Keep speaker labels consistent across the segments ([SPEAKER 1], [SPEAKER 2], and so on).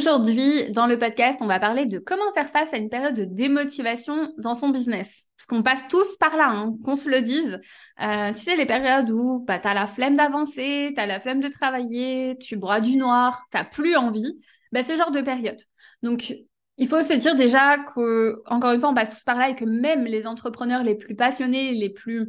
[SPEAKER 1] Aujourd'hui, dans le podcast, on va parler de comment faire face à une période de démotivation dans son business. Parce qu'on passe tous par là, hein, qu'on se le dise. Euh, tu sais, les périodes où bah, tu as la flemme d'avancer, tu as la flemme de travailler, tu broies du noir, tu plus envie. Bah, ce genre de période. Donc, il faut se dire déjà que, encore une fois, on passe tous par là et que même les entrepreneurs les plus passionnés, les plus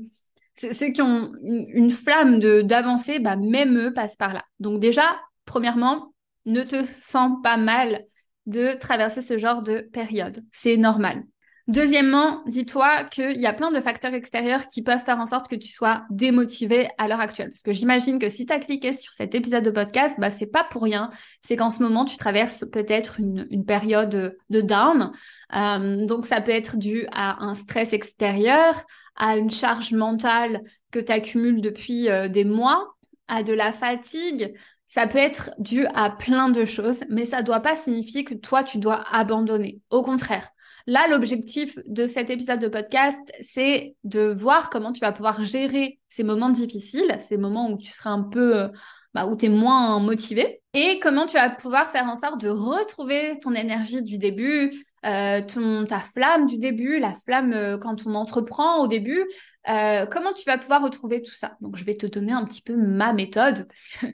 [SPEAKER 1] ceux qui ont une, une flamme d'avancer, bah, même eux passent par là. Donc déjà, premièrement, ne te sens pas mal de traverser ce genre de période. C'est normal. Deuxièmement, dis-toi qu'il y a plein de facteurs extérieurs qui peuvent faire en sorte que tu sois démotivé à l'heure actuelle. Parce que j'imagine que si tu as cliqué sur cet épisode de podcast, bah, c'est pas pour rien. C'est qu'en ce moment, tu traverses peut-être une, période de down. Euh, donc, ça peut être dû à un stress extérieur, à une charge mentale que tu accumules depuis euh, des mois, à de la fatigue, ça peut être dû à plein de choses, mais ça ne doit pas signifier que toi, tu dois abandonner. Au contraire. Là, l'objectif de cet épisode de podcast, c'est de voir comment tu vas pouvoir gérer ces moments difficiles, ces moments où tu seras un peu, euh, bah, où tu es moins motivé, et comment tu vas pouvoir faire en sorte de retrouver ton énergie du début, euh, ton, ta flamme du début, la flamme euh, quand on entreprend au début, euh, comment tu vas pouvoir retrouver tout ça? Donc, je vais te donner un petit peu ma méthode, parce que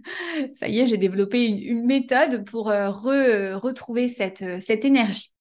[SPEAKER 1] ça y est, j'ai développé une, méthode pour retrouver cette, cette énergie.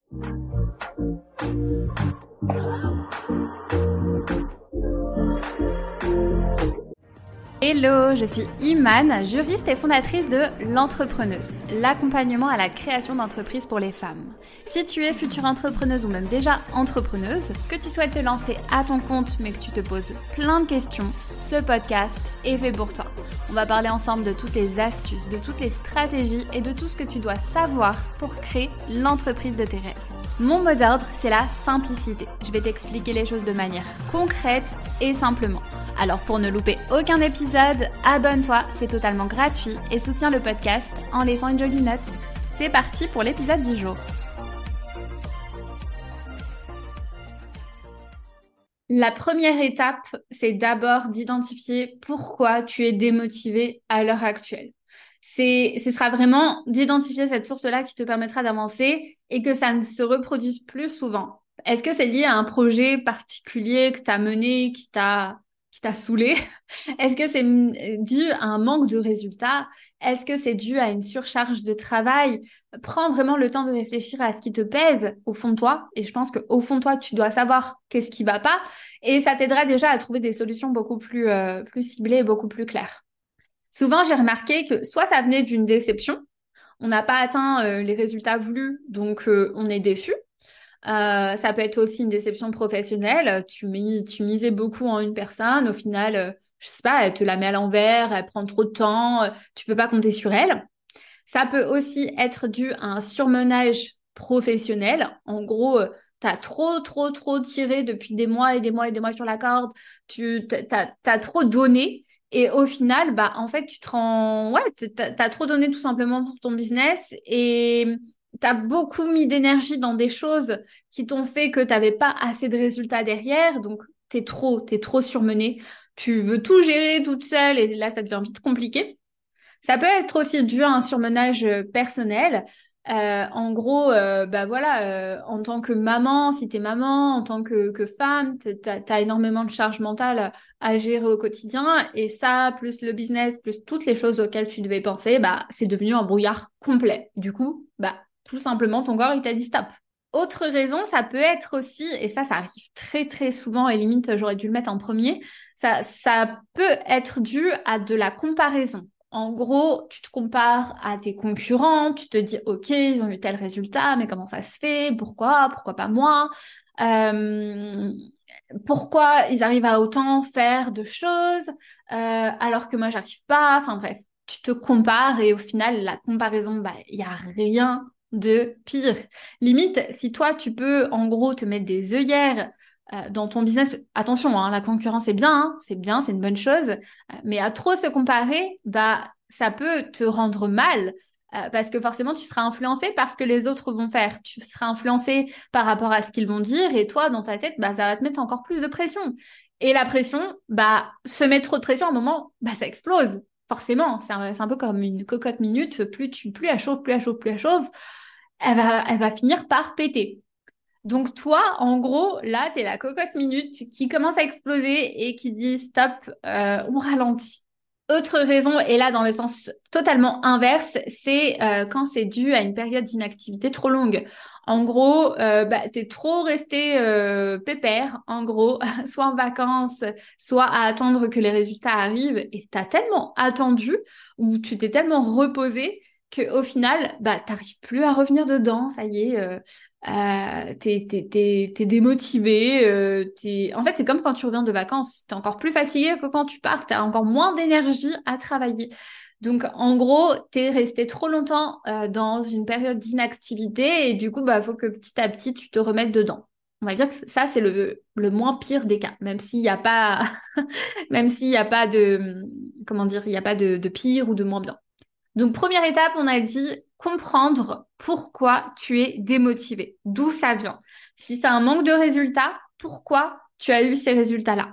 [SPEAKER 1] Hello, je suis Imane, juriste et fondatrice de L'Entrepreneuse, l'accompagnement à la création d'entreprises pour les femmes. Si tu es future entrepreneuse ou même déjà entrepreneuse, que tu souhaites te lancer à ton compte mais que tu te poses plein de questions, ce podcast est fait pour toi. On va parler ensemble de toutes les astuces, de toutes les stratégies et de tout ce que tu dois savoir pour créer l'entreprise de tes rêves. Mon mot d'ordre, c'est la simplicité. Je vais t'expliquer les choses de manière concrète et simplement. Alors pour ne louper aucun épisode, abonne-toi, c'est totalement gratuit et soutiens le podcast en laissant une jolie note. C'est parti pour l'épisode du jour. La première étape, c'est d'abord d'identifier pourquoi tu es démotivé à l'heure actuelle c'est, ce sera vraiment d'identifier cette source-là qui te permettra d'avancer et que ça ne se reproduise plus souvent. Est-ce que c'est lié à un projet particulier que tu as mené, qui t'a, qui t'a saoulé Est-ce que c'est dû à un manque de résultats? Est-ce que c'est dû à une surcharge de travail? Prends vraiment le temps de réfléchir à ce qui te pèse au fond de toi. Et je pense qu'au fond de toi, tu dois savoir qu'est-ce qui va pas. Et ça t'aidera déjà à trouver des solutions beaucoup plus, euh, plus ciblées et beaucoup plus claires. Souvent, j'ai remarqué que soit ça venait d'une déception, on n'a pas atteint euh, les résultats voulus, donc euh, on est déçu. Euh, ça peut être aussi une déception professionnelle. Tu, tu, misais beaucoup en une personne, au final, je sais pas, elle te la met à l'envers, elle prend trop de temps, tu peux pas compter sur elle. Ça peut aussi être dû à un surmenage professionnel. En gros, tu as trop, trop, trop tiré depuis des mois et des mois et des mois sur la corde, tu as, trop donné et au final, bah, en fait, tu te rends. Ouais, tu as, trop donné tout simplement pour ton business et tu as beaucoup mis d'énergie dans des choses qui t'ont fait que tu n'avais pas assez de résultats derrière. Donc, tu es trop, es trop surmené. Tu veux tout gérer toute seule et là, ça devient vite compliqué. Ça peut être aussi dû à un surmenage personnel. Euh, en gros, euh, bah voilà, euh, en tant que maman, si tu es maman, en tant que, femme, tu as, énormément de charge mentale à gérer au quotidien. Et ça, plus le business, plus toutes les choses auxquelles tu devais penser, bah, c'est devenu un brouillard complet. Du coup, bah, tout simplement, ton corps, il t'a dit stop. Autre raison, ça peut être aussi, et ça, ça arrive très très souvent, et limite, j'aurais dû le mettre en premier, ça, ça peut être dû à de la comparaison. En gros, tu te compares à tes concurrents, tu te dis, OK, ils ont eu tel résultat, mais comment ça se fait? Pourquoi? Pourquoi pas moi? Euh, Pourquoi ils arrivent à autant faire de choses euh, alors que moi, j'arrive pas? Enfin bref, tu te compares et au final, la comparaison, bah, il n'y a rien de pire. Limite, si toi, tu peux en gros te mettre des œillères euh, dans ton business, attention, hein, la concurrence est bien, hein, c'est bien, c'est une bonne chose, euh, mais à trop se comparer, bah, ça peut te rendre mal euh, parce que forcément, tu seras influencé par ce que les autres vont faire. Tu seras influencé par rapport à ce qu'ils vont dire et toi, dans ta tête, bah, ça va te mettre encore plus de pression. Et la pression, bah, se mettre trop de pression à un moment, bah, ça explose. Forcément, c'est un, peu comme une cocotte minute. Plus, tu, plus elle chauffe, plus elle chauffe, plus elle chauffe elle va, elle va finir par péter. Donc toi, en gros, là, tu es la cocotte minute qui commence à exploser et qui dit stop, euh, on ralentit. Autre raison, et là dans le sens totalement inverse, c'est euh, quand c'est dû à une période d'inactivité trop longue. En gros, euh, bah, tu trop resté euh, pépère, en gros, soit en vacances, soit à attendre que les résultats arrivent, et tu as tellement attendu ou tu t'es tellement reposé qu'au final, bah, tu plus à revenir dedans, ça y est, euh, euh, t'es, t'es, démotivé. Euh, En fait, c'est comme quand tu reviens de vacances, tu es encore plus fatigué que quand tu pars, tu as encore moins d'énergie à travailler. Donc, en gros, tu es resté trop longtemps euh, dans une période d'inactivité et du coup, il bah, faut que petit à petit, tu te remettes dedans. On va dire que ça, c'est le, moins pire des cas, même s'il n'y a pas, même s'il n'y a pas de, comment dire, il n'y a pas de, de pire ou de moins bien. Donc, première étape, on a dit comprendre pourquoi tu es démotivé, d'où ça vient. Si c'est un manque de résultats, pourquoi tu as eu ces résultats-là?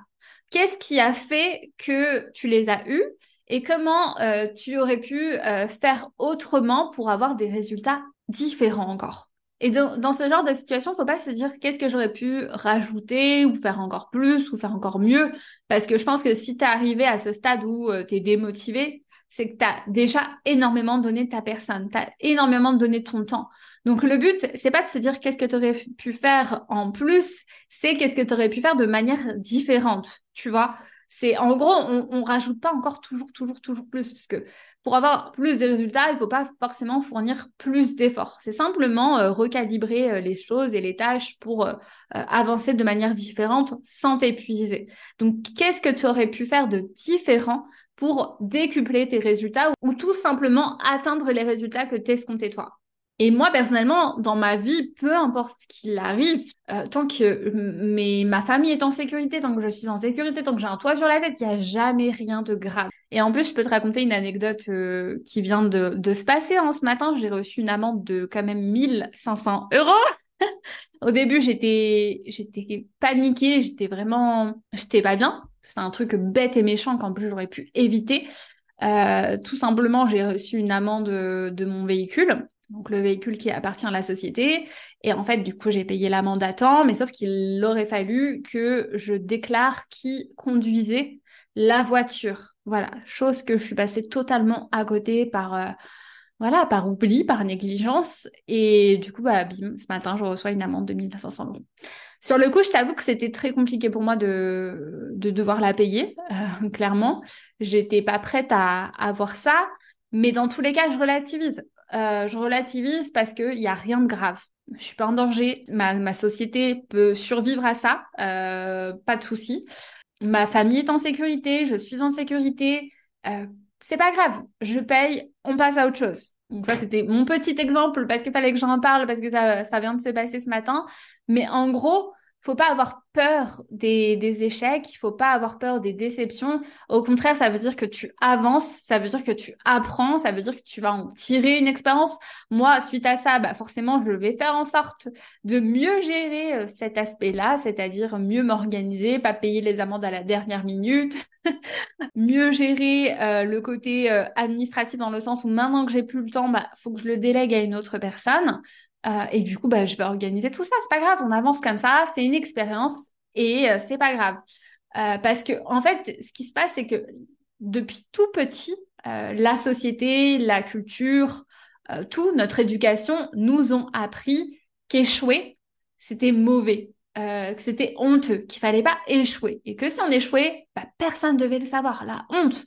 [SPEAKER 1] Qu'est-ce qui a fait que tu les as eus? Et comment euh, tu aurais pu euh, faire autrement pour avoir des résultats différents encore? Et dans, ce genre de situation, il ne faut pas se dire qu'est-ce que j'aurais pu rajouter ou faire encore plus ou faire encore mieux. Parce que je pense que si tu es arrivé à ce stade où euh, tu es démotivé, c'est que tu as déjà énormément donné ta personne, tu as énormément donné ton temps. Donc le but, c'est pas de se dire qu'est-ce que tu aurais pu faire en plus, c'est qu'est-ce que tu aurais pu faire de manière différente, tu vois? C'est en gros, on, on rajoute pas encore toujours, toujours, toujours plus, parce que pour avoir plus de résultats, il faut pas forcément fournir plus d'efforts. C'est simplement euh, recalibrer euh, les choses et les tâches pour euh, avancer de manière différente sans t'épuiser. Donc, qu'est-ce que tu aurais pu faire de différent pour décupler tes résultats ou tout simplement atteindre les résultats que t'escomptais toi? Et moi, personnellement, dans ma vie, peu importe ce qu'il arrive, euh, tant que ma famille est en sécurité, tant que je suis en sécurité, tant que j'ai un toit sur la tête, il n'y a jamais rien de grave. Et en plus, je peux te raconter une anecdote euh, qui vient de, se passer. En ce matin, j'ai reçu une amende de quand même 1500 euros. Au début, j'étais, j'étais paniquée, j'étais vraiment, j'étais pas bien. C'est un truc bête et méchant qu'en plus j'aurais pu éviter. Euh, tout simplement, j'ai reçu une amende de, mon véhicule, donc le véhicule qui appartient à la société. Et en fait, du coup, j'ai payé l'amende à temps, mais sauf qu'il aurait fallu que je déclare qui conduisait la voiture. Voilà, chose que je suis passée totalement à côté par, euh, voilà, par oubli, par négligence. Et du coup, bah, bim, ce matin, je reçois une amende de 1500 euros. Sur le coup, je t'avoue que c'était très compliqué pour moi de, de devoir la payer, euh, clairement. J'étais pas prête à, avoir ça, mais dans tous les cas, je relativise. Euh, je relativise parce qu'il n'y a rien de grave. Je suis pas en danger. Ma, société peut survivre à ça, euh, pas de souci. Ma famille est en sécurité, je suis en sécurité. c'est pas grave, je paye, on passe à autre chose. Donc ça, c'était mon petit exemple parce qu'il fallait que j'en parle, parce que ça vient de se passer ce matin. Mais en gros, faut pas avoir peur des, échecs, il faut pas avoir peur des déceptions. Au contraire, ça veut dire que tu avances, ça veut dire que tu apprends, ça veut dire que tu vas en tirer une expérience. Moi, suite à ça, bah forcément, je vais faire en sorte de mieux gérer euh, cet aspect-là, c'est-à-dire mieux m'organiser, pas payer les amendes à la dernière minute, mieux gérer euh, le côté euh, administratif dans le sens où maintenant que j'ai plus le temps, bah faut que je le délègue à une autre personne. Euh, et du coup, bah, je vais organiser tout ça. C'est pas grave, on avance comme ça. C'est une expérience et euh, c'est pas grave. Euh, parce que, en fait, ce qui se passe, c'est que depuis tout petit, la société, la culture, tout, notre éducation nous ont appris qu'échouer, c'était mauvais. que c'était honteux, qu'il fallait pas échouer. Et que si on échouait, bah, personne ne devait le savoir, la honte.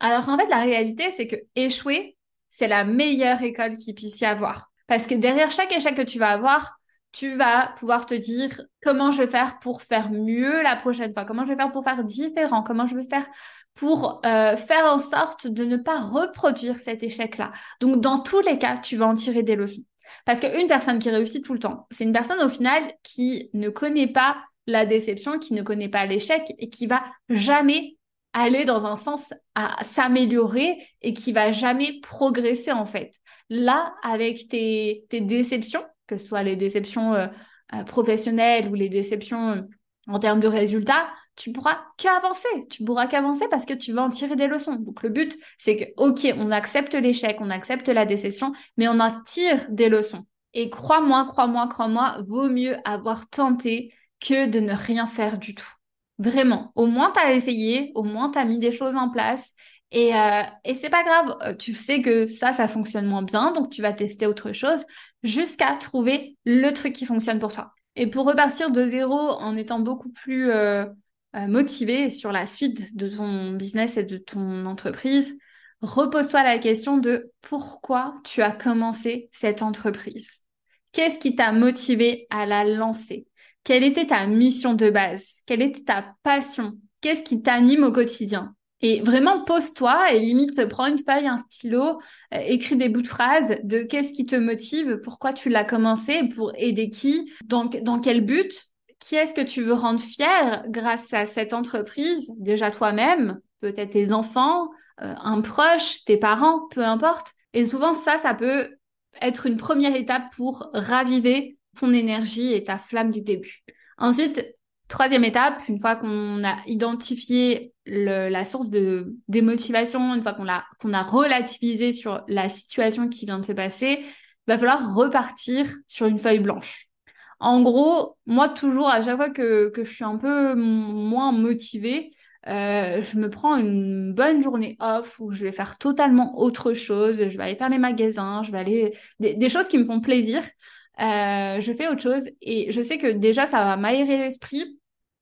[SPEAKER 1] Alors qu'en fait, la réalité, c'est que échouer, c'est la meilleure école qu'il puisse y avoir. Parce que derrière chaque échec que tu vas avoir, tu vas pouvoir te dire comment je vais faire pour faire mieux la prochaine fois, comment je vais faire pour faire différent, comment je vais faire pour euh, faire en sorte de ne pas reproduire cet échec-là. Donc, dans tous les cas, tu vas en tirer des leçons. Parce qu'une personne qui réussit tout le temps, c'est une personne au final qui ne connaît pas la déception, qui ne connaît pas l'échec et qui va jamais aller dans un sens à s'améliorer et qui va jamais progresser en fait. Là, avec tes, déceptions, que ce soit les déceptions euh, euh, professionnelles ou les déceptions euh, en termes de résultats, tu pourras qu'avancer. Tu pourras qu'avancer parce que tu vas en tirer des leçons. Donc le but, c'est que, ok, on accepte l'échec, on accepte la déception, mais on en tire des leçons. Et crois-moi, crois-moi, crois-moi, vaut mieux avoir tenté que de ne rien faire du tout. Vraiment. Au moins, tu as essayé, au moins, tu as mis des choses en place. Et, euh, et c'est pas grave, euh, tu sais que ça, ça fonctionne moins bien, donc tu vas tester autre chose jusqu'à trouver le truc qui fonctionne pour toi. Et pour repartir de zéro en étant beaucoup plus euh, motivé sur la suite de ton business et de ton entreprise, repose-toi la question de pourquoi tu as commencé cette entreprise. Qu'est-ce qui t'a motivé à la lancer? Quelle était ta mission de base? Quelle était ta passion? Qu'est-ce qui t'anime au quotidien? Et vraiment, pose-toi et limite, prends une feuille, un stylo, euh, écris des bouts de phrases de qu'est-ce qui te motive, pourquoi tu l'as commencé, pour aider qui, dans, quel but, qui est-ce que tu veux rendre fier grâce à cette entreprise, déjà toi-même, peut-être tes enfants, euh, un proche, tes parents, peu importe. Et souvent, ça, ça peut être une première étape pour raviver ton énergie et ta flamme du début. Ensuite, troisième étape, une fois qu'on a identifié la source de démotivation, une fois qu'on a, a relativisé sur la situation qui vient de se passer, il va falloir repartir sur une feuille blanche. En gros, moi, toujours, à chaque fois que, que je suis un peu moins motivée, euh, je me prends une bonne journée off où je vais faire totalement autre chose. Je vais aller faire mes magasins, je vais aller des, choses qui me font plaisir. Euh, je fais autre chose et je sais que déjà ça va m'aérer l'esprit.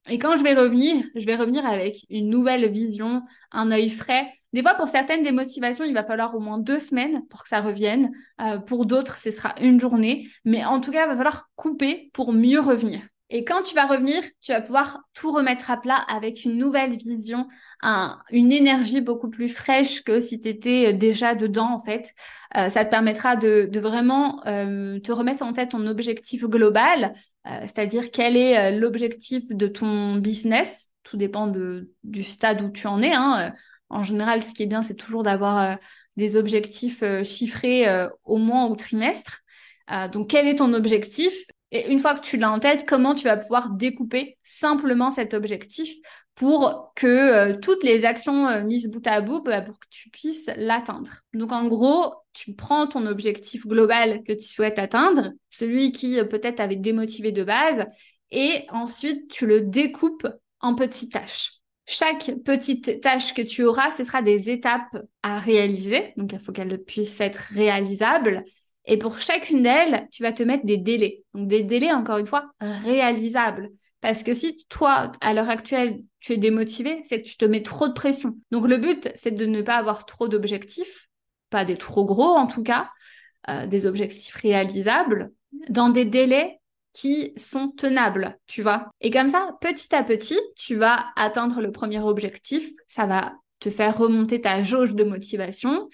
[SPEAKER 1] Et quand je vais revenir, je vais revenir avec une nouvelle vision, un œil frais. Des fois, pour certaines des motivations, il va falloir au moins deux semaines pour que ça revienne. Euh, pour d'autres, ce sera une journée. Mais en tout cas, il va falloir couper pour mieux revenir. Et quand tu vas revenir, tu vas pouvoir tout remettre à plat avec une nouvelle vision, une énergie beaucoup plus fraîche que si tu étais euh, déjà dedans, en fait. Euh, ça te permettra de, vraiment euh, te remettre en tête ton objectif global, c'est-à-dire quel est l'objectif de ton business. Tout dépend du stade où tu en es. Hein. En général, ce qui est bien, c'est toujours d'avoir des objectifs chiffrés au mois ou trimestre. donc, quel est ton objectif? Et une fois que tu l'as en tête, comment tu vas pouvoir découper simplement cet objectif pour que euh, toutes les actions euh, mises bout à bout, bah, pour que tu puisses l'atteindre. Donc en gros, tu prends ton objectif global que tu souhaites atteindre, celui qui euh, peut-être avait démotivé de base, et ensuite tu le découpes en petites tâches. Chaque petite tâche que tu auras, ce sera des étapes à réaliser. Donc, il faut qu'elles puissent être réalisables. Et pour chacune d'elles, tu vas te mettre des délais. Donc des délais, encore une fois, réalisables. Parce que si toi, à l'heure actuelle, tu es démotivé, c'est que tu te mets trop de pression. Donc le but, c'est de ne pas avoir trop d'objectifs, pas des trop gros en tout cas, euh, des objectifs réalisables, dans des délais qui sont tenables, tu vois. Et comme ça, petit à petit, tu vas atteindre le premier objectif. Ça va te faire remonter ta jauge de motivation.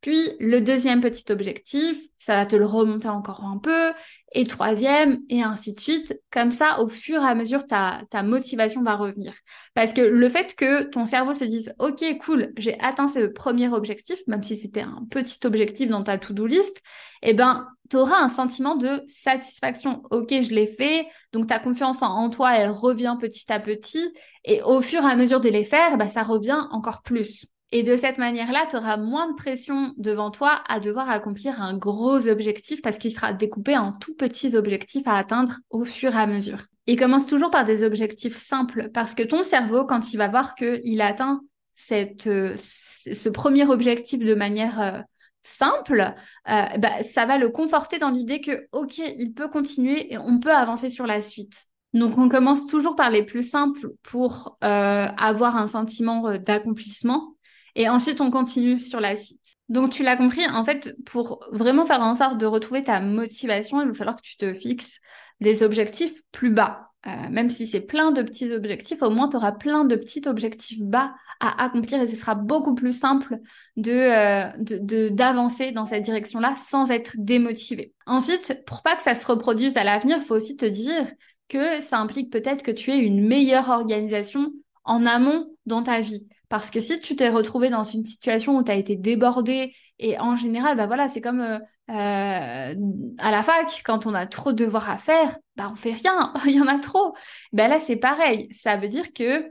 [SPEAKER 1] Puis le deuxième petit objectif, ça va te le remonter encore un peu. Et troisième, et ainsi de suite. Comme ça, au fur et à mesure, ta, motivation va revenir. Parce que le fait que ton cerveau se dise, OK, cool, j'ai atteint ce premier objectif, même si c'était un petit objectif dans ta to-do list, eh ben, tu auras un sentiment de satisfaction. OK, je l'ai fait. Donc, ta confiance en, toi, elle revient petit à petit. Et au fur et à mesure de les faire, bah, ça revient encore plus. Et de cette manière-là, tu auras moins de pression devant toi à devoir accomplir un gros objectif parce qu'il sera découpé en tout petits objectifs à atteindre au fur et à mesure. Il commence toujours par des objectifs simples parce que ton cerveau, quand il va voir qu'il atteint cette, euh, ce premier objectif de manière euh, simple, euh, bah, ça va le conforter dans l'idée que, OK, il peut continuer et on peut avancer sur la suite. Donc, on commence toujours par les plus simples pour avoir un sentiment d'accomplissement et ensuite, on continue sur la suite. Donc, tu l'as compris, en fait, pour vraiment faire en sorte de retrouver ta motivation, il va falloir que tu te fixes des objectifs plus bas. Euh, même si c'est plein de petits objectifs, au moins tu auras plein de petits objectifs bas à accomplir et ce sera beaucoup plus simple de, euh, d'avancer dans cette direction-là sans être démotivé. Ensuite, pour pas que ça se reproduise à l'avenir, il faut aussi te dire que ça implique peut-être que tu aies une meilleure organisation en amont dans ta vie. Parce que si tu t'es retrouvé dans une situation où tu as été débordé, et en général, bah voilà, c'est comme euh, euh, à la fac, quand on a trop de devoirs à faire, bah on fait rien, il y en a trop. Ben là, c'est pareil. Ça veut dire que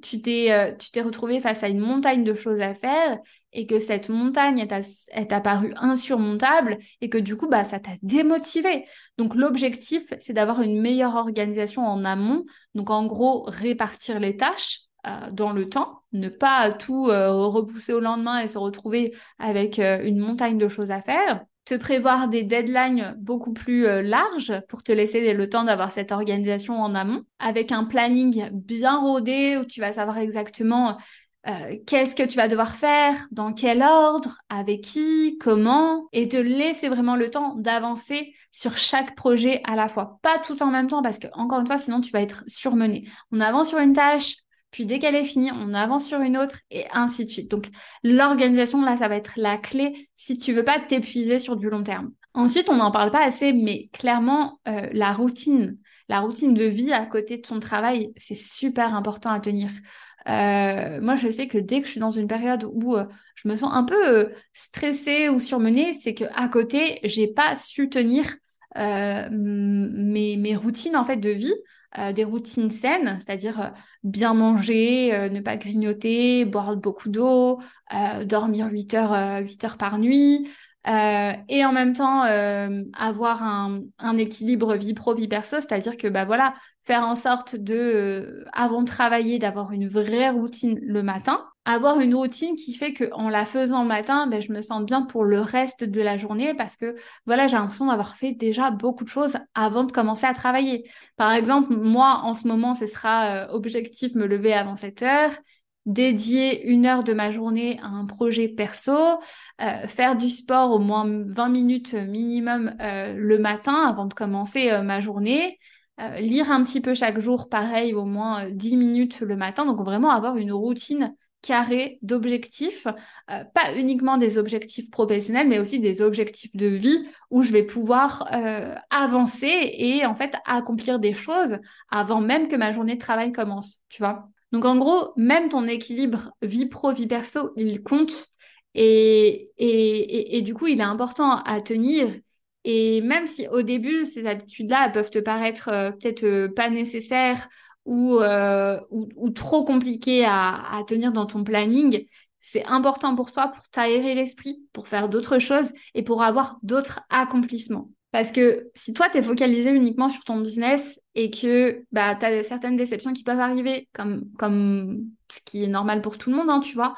[SPEAKER 1] tu t'es euh, tu t'es retrouvé face à une montagne de choses à faire et que cette montagne est apparue insurmontable et que du coup, bah, ça t'a démotivé. Donc l'objectif, c'est d'avoir une meilleure organisation en amont. Donc en gros, répartir les tâches dans le temps, ne pas tout euh, repousser au lendemain et se retrouver avec euh, une montagne de choses à faire te prévoir des deadlines beaucoup plus larges pour te laisser le temps d'avoir cette organisation en amont, avec un planning bien rodé où tu vas savoir exactement euh, qu'est-ce que tu vas devoir faire, dans quel ordre, avec qui, comment, et te laisser vraiment le temps d'avancer sur chaque projet à la fois. Pas tout en même temps, parce que, encore une fois, sinon tu vas être surmené. On avance sur une tâche, puis dès qu'elle est finie, on avance sur une autre, et ainsi de suite. Donc, l'organisation, là, ça va être la clé si tu veux pas t'épuiser sur du long terme. Ensuite, on n'en parle pas assez, mais clairement, euh, la routine, la routine de vie à côté de ton travail, c'est super important à tenir. Euh, moi, je sais que dès que je suis dans une période où euh, je me sens un peu stressée ou surmenée, c'est que à côté, j'ai pas su tenir mes, mes, routines en fait de vie, des routines saines, c'est-à-dire bien manger, ne pas grignoter, boire beaucoup d'eau, dormir 8 heures, 8 heures par nuit. Euh, et en même temps euh, avoir un, un, équilibre vie pro vie perso c'est-à-dire que bah voilà faire en sorte de euh, avant de travailler d'avoir une vraie routine le matin avoir une routine qui fait que en la faisant le matin ben, je me sens bien pour le reste de la journée parce que voilà j'ai l'impression d'avoir fait déjà beaucoup de choses avant de commencer à travailler par exemple moi en ce moment ce sera objectif me lever avant 7 heures dédier une heure de ma journée à un projet perso, euh, faire du sport au moins 20 minutes minimum euh, le matin avant de commencer euh, ma journée, lire un petit peu chaque jour, pareil, au moins 10 minutes le matin. Donc vraiment avoir une routine carrée d'objectifs, pas uniquement des objectifs professionnels, mais aussi des objectifs de vie où je vais pouvoir avancer et en fait accomplir des choses avant même que ma journée de travail commence, tu vois. Donc en gros, même ton équilibre vie pro, vie perso, il compte. Et, et, et, du coup, il est important à tenir. Et même si au début, ces habitudes-là peuvent te paraître euh, peut-être euh, pas nécessaires ou, euh, ou, ou, trop compliquées à, à tenir dans ton planning, c'est important pour toi pour t'aérer l'esprit, pour faire d'autres choses et pour avoir d'autres accomplissements. Parce que si toi, tu es focalisé uniquement sur ton business et que bah, tu as certaines déceptions qui peuvent arriver, comme, comme ce qui est normal pour tout le monde, hein, tu vois,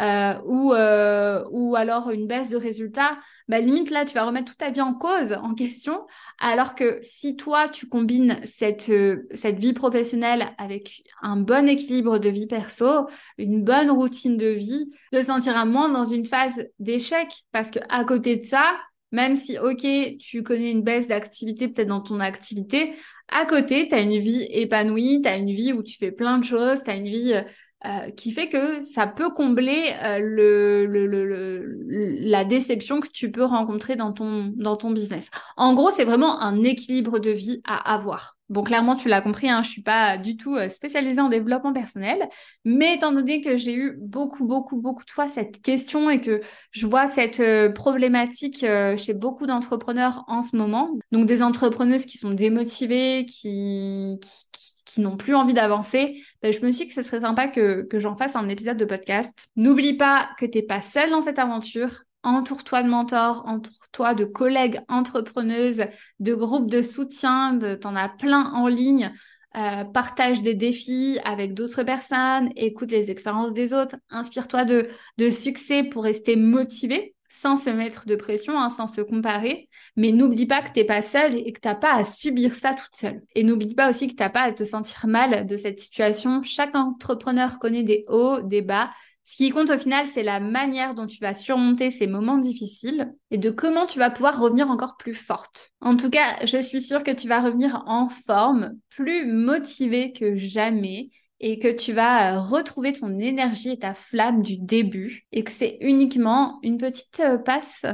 [SPEAKER 1] euh, ou, euh, ou alors une baisse de résultats, bah, limite là, tu vas remettre toute ta vie en cause, en question, alors que si toi, tu combines cette, cette vie professionnelle avec un bon équilibre de vie perso, une bonne routine de vie, te sentiras moins dans une phase d'échec, parce que à côté de ça, même si, ok, tu connais une baisse d'activité peut-être dans ton activité, à côté, tu as une vie épanouie, tu as une vie où tu fais plein de choses, tu as une vie euh, euh, qui fait que ça peut combler euh, le, le, le, la déception que tu peux rencontrer dans ton, dans ton business. En gros, c'est vraiment un équilibre de vie à avoir. Bon, clairement, tu l'as compris, hein, je suis pas du tout euh, spécialisée en développement personnel, mais étant donné que j'ai eu beaucoup, beaucoup, beaucoup de fois cette question et que je vois cette problématique chez beaucoup d'entrepreneurs en ce moment, donc des entrepreneuses qui sont démotivées, qui qui n'ont plus envie d'avancer, ben, je me suis dit que ce serait sympa que, que j'en fasse un épisode de podcast. N'oublie pas que tu n'es pas seule dans cette aventure. Entoure-toi de mentors, entoure-toi de collègues entrepreneuses, de groupes de soutien, tu en as plein en ligne. Euh, partage des défis avec d'autres personnes, écoute les expériences des autres, inspire-toi de succès pour rester motivé sans se mettre de pression, hein, sans se comparer. Mais n'oublie pas que tu n'es pas seule et que tu n'as pas à subir ça toute seule. Et n'oublie pas aussi que tu n'as pas à te sentir mal de cette situation. Chaque entrepreneur connaît des hauts, des bas. Ce qui compte au final, c'est la manière dont tu vas surmonter ces moments difficiles et de comment tu vas pouvoir revenir encore plus forte. En tout cas, je suis sûre que tu vas revenir en forme, plus motivée que jamais et que tu vas euh, retrouver ton énergie et ta flamme du début et que c'est uniquement une petite euh, passe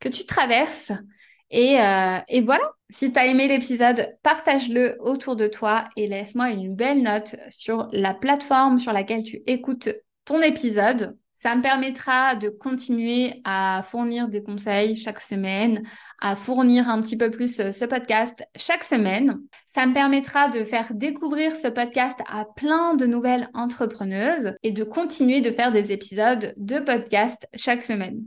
[SPEAKER 1] que tu traverses. Et, euh, et voilà, si tu as aimé l'épisode, partage-le autour de toi et laisse-moi une belle note sur la plateforme sur laquelle tu écoutes ton épisode. Ça me permettra de continuer à fournir des conseils chaque semaine, à fournir un petit peu plus euh, ce podcast chaque semaine. Ça me permettra de faire découvrir ce podcast à plein de nouvelles entrepreneuses et de continuer de faire des épisodes de podcast chaque semaine.